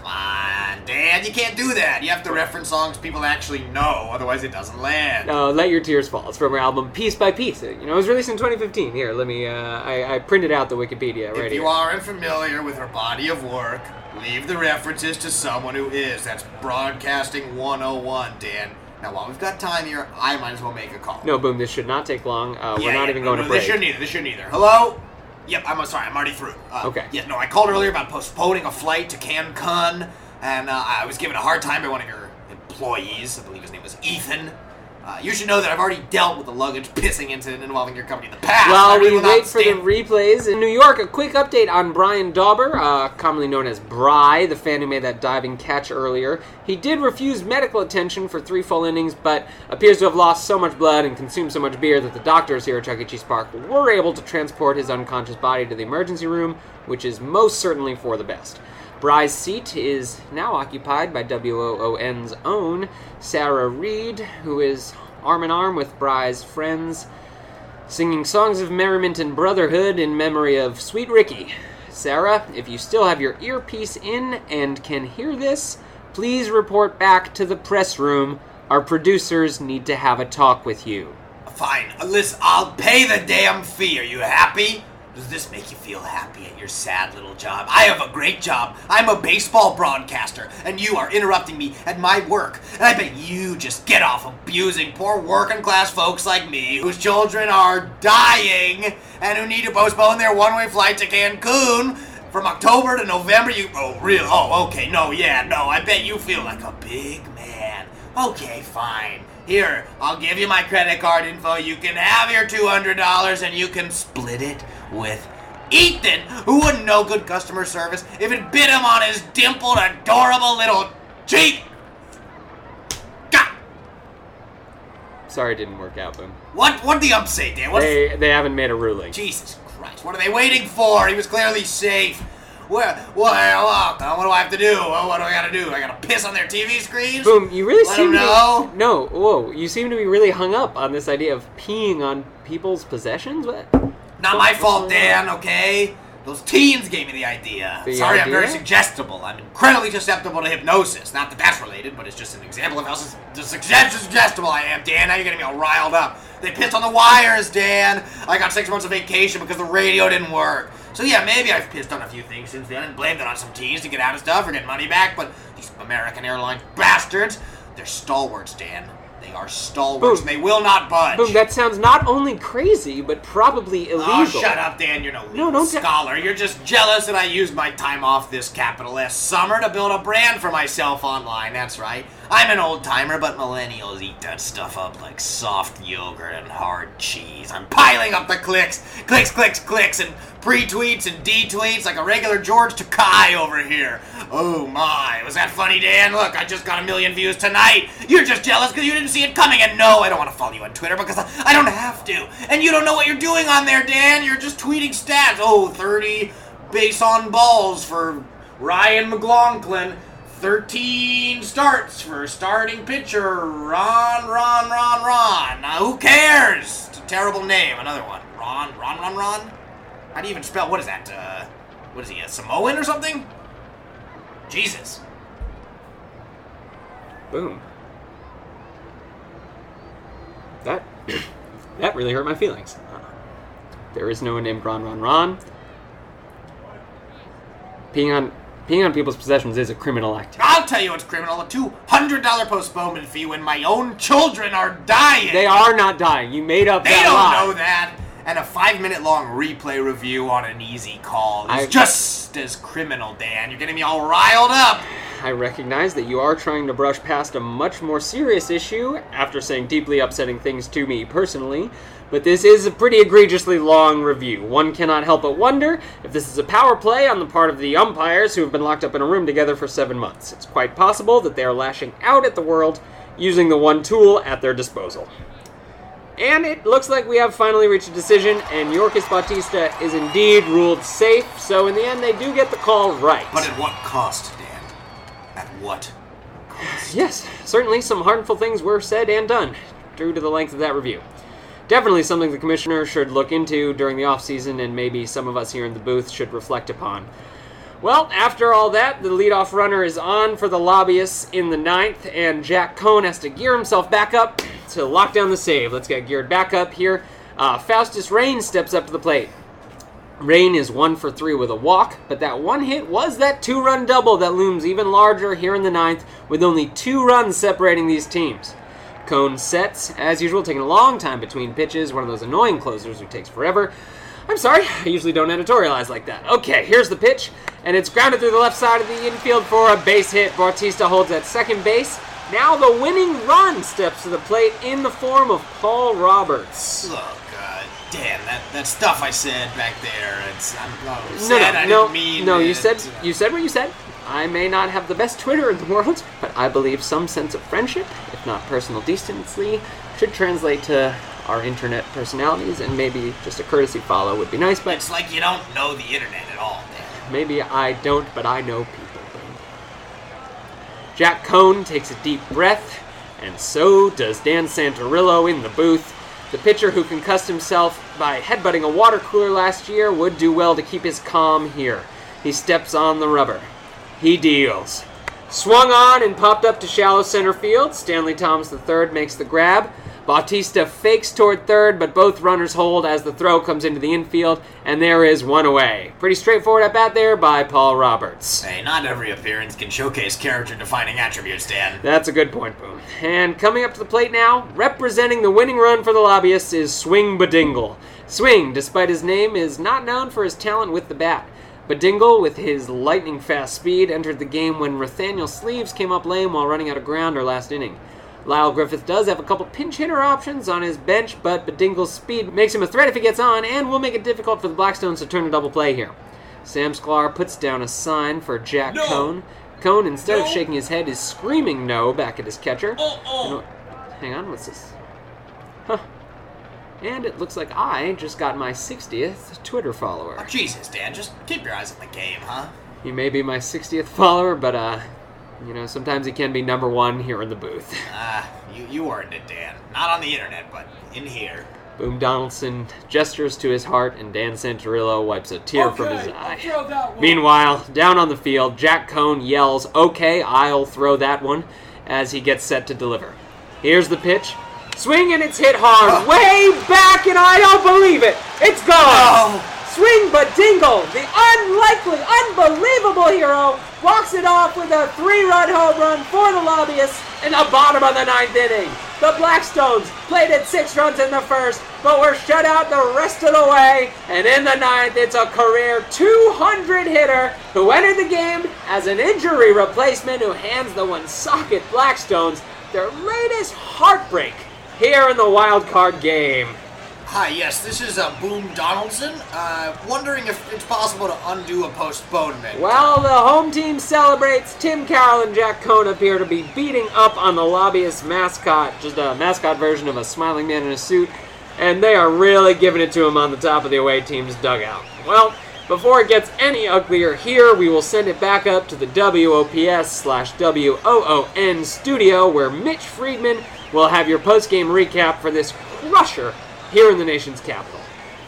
Come on, Dan, you can't do that. You have to reference songs people actually know, otherwise it doesn't land. No, Let Your Tears Fall. It's from her album Piece by Piece. You know, it was released in 2015. Here, let me, uh, I, I printed out the Wikipedia right if here. you aren't familiar with her body of work, leave the references to someone who is. That's Broadcasting 101, Dan. Now, while we've got time here, I might as well make a call. No, boom, this should not take long. Uh, Yeah, we're not yeah, even going no, to break. This shouldn't either. This shouldn't either. Hello? Yep, I'm uh, sorry. I'm already through. Uh, Okay. Yeah, no, I called earlier about postponing a flight to Cancun, and uh, I was given a hard time by one of your employees. I believe his name was Ethan. Uh, you should know that I've already dealt with the luggage pissing incident involving your company in the past. While really we wait for the replays in New York, a quick update on Brian Dauber, uh, commonly known as Bry, the fan who made that diving catch earlier. He did refuse medical attention for three full innings, but appears to have lost so much blood and consumed so much beer that the doctors here at Chuck E. Cheese Park were able to transport his unconscious body to the emergency room, which is most certainly for the best. Bry's seat is now occupied by WOON's own Sarah Reed, who is arm in arm with Bry's friends, singing songs of merriment and brotherhood in memory of Sweet Ricky. Sarah, if you still have your earpiece in and can hear this, please report back to the press room. Our producers need to have a talk with you. Fine. Listen, I'll pay the damn fee. Are you happy? Does this make you feel happy at your sad little job? I have a great job. I'm a baseball broadcaster, and you are interrupting me at my work. And I bet you just get off abusing poor working class folks like me whose children are dying and who need to postpone their one way flight to Cancun from October to November. You. Oh, real? Oh, okay. No, yeah, no. I bet you feel like a big man. Okay, fine. Here, I'll give you my credit card info. You can have your $200 and you can split it with Ethan, who wouldn't know good customer service if it bit him on his dimpled, adorable little cheek. Sorry it didn't work out, Boom. What? What the Dan? What? They, they haven't made a ruling. Jesus Christ! What are they waiting for? He was clearly safe. Where? What? Uh, what do I have to do? What do I gotta do? I gotta piss on their TV screens? Boom, you really Let seem to know. Be, no, whoa, you seem to be really hung up on this idea of peeing on people's possessions. What? Not my fault, Dan, okay? Those teens gave me the idea. The Sorry, I'm very suggestible. I'm incredibly susceptible to hypnosis. Not that that's related, but it's just an example of how suggestible I am, Dan. Now you're getting me all riled up. They pissed on the wires, Dan. I got six months of vacation because the radio didn't work. So yeah, maybe I've pissed on a few things since then and blamed it on some teens to get out of stuff or get money back, but these American Airlines bastards, they're stalwarts, Dan. They are stalwarts, Boom. they will not budge. Boom, that sounds not only crazy, but probably oh, illegal. Oh, shut up, Dan. You're no legal don't ta- scholar. You're just jealous that I used my time off this capital S summer to build a brand for myself online. That's right. I'm an old timer, but millennials eat that stuff up like soft yogurt and hard cheese. I'm piling up the clicks, clicks, clicks, clicks, and pre-tweets and D-tweets like a regular George Takei over here. Oh my, was that funny, Dan? Look, I just got a million views tonight. You're just jealous because you didn't see it coming. And no, I don't want to follow you on Twitter because I, I don't have to. And you don't know what you're doing on there, Dan. You're just tweeting stats. Oh, 30 base on balls for Ryan McLaughlin. 13 starts for starting pitcher Ron, Ron, Ron, Ron. Now, who cares? It's a terrible name. Another one. Ron, Ron, Ron, Ron? How do you even spell? What is that? Uh, what is he, a Samoan or something? Jesus. Boom. That that really hurt my feelings. There is no one named Ron Ron Ron. Peeing on peeing on people's possessions is a criminal act. I'll tell you what's criminal a $200 postponement fee when my own children are dying. They are not dying. You made up They that don't lie. know that. And a five minute long replay review on an easy call is I- just as criminal, Dan. You're getting me all riled up. I recognize that you are trying to brush past a much more serious issue after saying deeply upsetting things to me personally, but this is a pretty egregiously long review. One cannot help but wonder if this is a power play on the part of the umpires who have been locked up in a room together for seven months. It's quite possible that they are lashing out at the world using the one tool at their disposal. And it looks like we have finally reached a decision, and Yorkis Bautista is indeed ruled safe, so in the end, they do get the call right. But at what cost, Dan? At what? Yes, certainly some harmful things were said and done, due to the length of that review. Definitely something the commissioner should look into during the off season, and maybe some of us here in the booth should reflect upon. Well, after all that, the leadoff runner is on for the lobbyists in the ninth, and Jack Cohn has to gear himself back up to lock down the save. Let's get geared back up here. Uh, Faustus Rain steps up to the plate. Rain is one for three with a walk, but that one hit was that two run double that looms even larger here in the ninth, with only two runs separating these teams. Cohn sets, as usual, taking a long time between pitches, one of those annoying closers who takes forever. I'm sorry, I usually don't editorialize like that. Okay, here's the pitch, and it's grounded through the left side of the infield for a base hit. Bautista holds at second base, Now the winning run steps to the plate in the form of Paul Roberts. Look, uh, Dan, that, that stuff I said back there, it's, I'm oh, No, no, I no, didn't mean no. You said you said what you said. I may not have the best Twitter in the world, but I believe some sense of friendship, if not personal decency, should translate to our internet personalities, and maybe just a courtesy follow would be nice. But It's like you don't know the internet at all, Dan. Maybe I don't, but I know people. Jack Cohn takes a deep breath, and so does Dan Santorillo in the booth. The pitcher who concussed himself by headbutting a water cooler last year would do well to keep his calm here. He steps on the rubber. He deals. Swung on and popped up to shallow center field. Stanley Thomas III makes the grab. Bautista fakes toward third, but both runners hold as the throw comes into the infield, and there is one away. Pretty straightforward at bat there by Paul Roberts. Hey, not every appearance can showcase character-defining attributes, Dan. That's a good point, Boom. And coming up to the plate now, representing the winning run for the lobbyists is Swing Badingle. Swing, despite his name, is not known for his talent with the bat. Badingle, with his lightning fast speed, entered the game when Nathaniel Sleeves came up lame while running out of grounder last inning. Lyle Griffith does have a couple pinch hitter options on his bench, but Badingle's speed makes him a threat if he gets on and will make it difficult for the Blackstones to turn a double play here. Sam Sklar puts down a sign for Jack No. Cohn. Cohn, instead of shaking his head, is screaming no back at his catcher. Oh. Hang on, what's this? Huh. And it looks like I just got my 60th Twitter follower. Oh, Jesus, Dan, just keep your eyes on the game, huh? He may be my 60th follower, but, uh, you know, sometimes he can be number one here in the booth. Ah, you, you earned it, Dan. Not on the internet, but in here. Boom Donaldson gestures to his heart, and Dan Santorillo wipes a tear from his eye. Meanwhile, down on the field, Jack Cohn yells, Okay, I'll throw that one, as he gets set to deliver. Here's the pitch. Swing and it's hit hard, oh. way back, and I don't believe it! It's gone! Oh. Swing Badingle, the unlikely, unbelievable hero, walks it off with a three-run home run for the lobbyists in the bottom of the ninth inning. The Blackstones played at six runs in the first, but were shut out the rest of the way. And in the ninth, it's a career 200 hitter who entered the game as an injury replacement who hands the Woonsocket Blackstones their latest heartbreak here in the wild card game. Hi, yes, this is uh, Boom Donaldson. Uh, wondering if it's possible to undo a postponement. While the home team celebrates, Tim Carroll and Jack Cohn appear to be beating up on the lobbyist mascot, just a mascot version of a smiling man in a suit, and they are really giving it to him on the top of the away team's dugout. Well, before it gets any uglier here, we will send it back up to the WOPS slash WOON studio where Mitch Friedman will have your post-game recap for this crusher here in the nation's capital.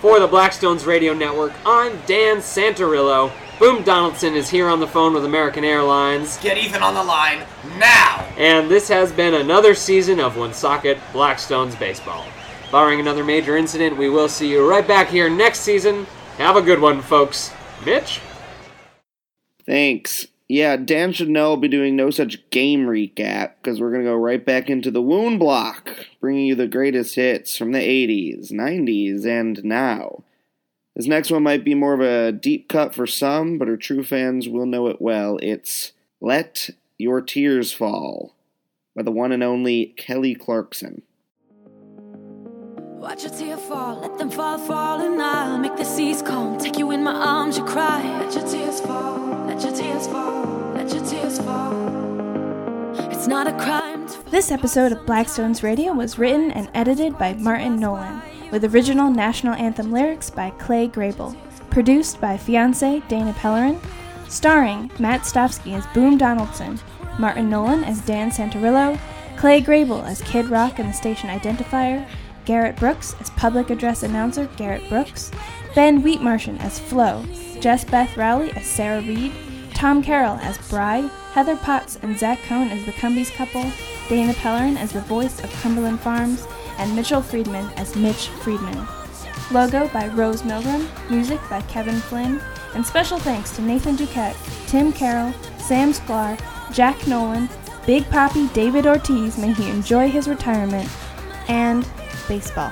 For the Blackstones Radio Network, I'm Dan Santarillo. Boom Donaldson is here on the phone with American Airlines. Get Ethan on the line now! And this has been another season of Woonsocket Blackstones baseball. Barring another major incident, we will see you right back here next season. Have a good one, folks. Mitch? Thanks. Yeah, Dan should know I'll be doing no such game recap because we're going to go right back into the wound block, bringing you the greatest hits from the 80s, 90s, and now. This next one might be more of a deep cut for some, but our true fans will know it well. It's Let Your Tears Fall by the one and only Kelly Clarkson. Watch your tear fall, let them fall, fall, and I'll make the seas calm. Take you in my arms, you cry. Let your tears let your tears fall, let your tears fall. This episode of Blackstones Radio was written and edited by Martin Nolan, with original national anthem lyrics by Clay Grable, produced by fiance Dana Pellerin, starring Matt Stofsky as Boom Donaldson, Martin Nolan as Dan Santarillo, Clay Grable as Kid Rock and the station identifier, Garrett Brooks as public address announcer Garrett Brooks, Ben Wheatmartian as Flo, Jess Beth Rowley as Sarah Reed, Tom Carroll as Bry, Heather Potts and Zach Cohn as the Cumbies couple, Dana Pellerin as the voice of Cumberland Farms, and Mitchell Friedman as Mitch Friedman. Logo by Rose Milgram, music by Kevin Flynn, and special thanks to Nathan Duquette, Tim Carroll, Sam Sklar, Jack Nolan, Big Poppy David Ortiz, may he enjoy his retirement, and baseball.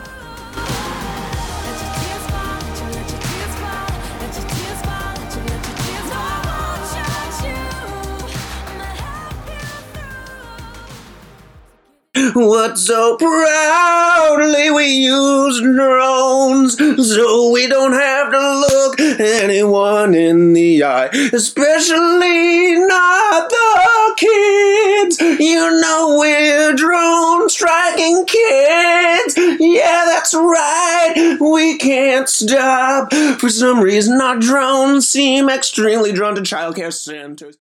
What so proudly we use drones so we don't have to look anyone in the eye, especially not the kids. You know we're drone striking kids. Yeah, that's right. We can't stop. For some reason, our drones seem extremely drawn to childcare centers.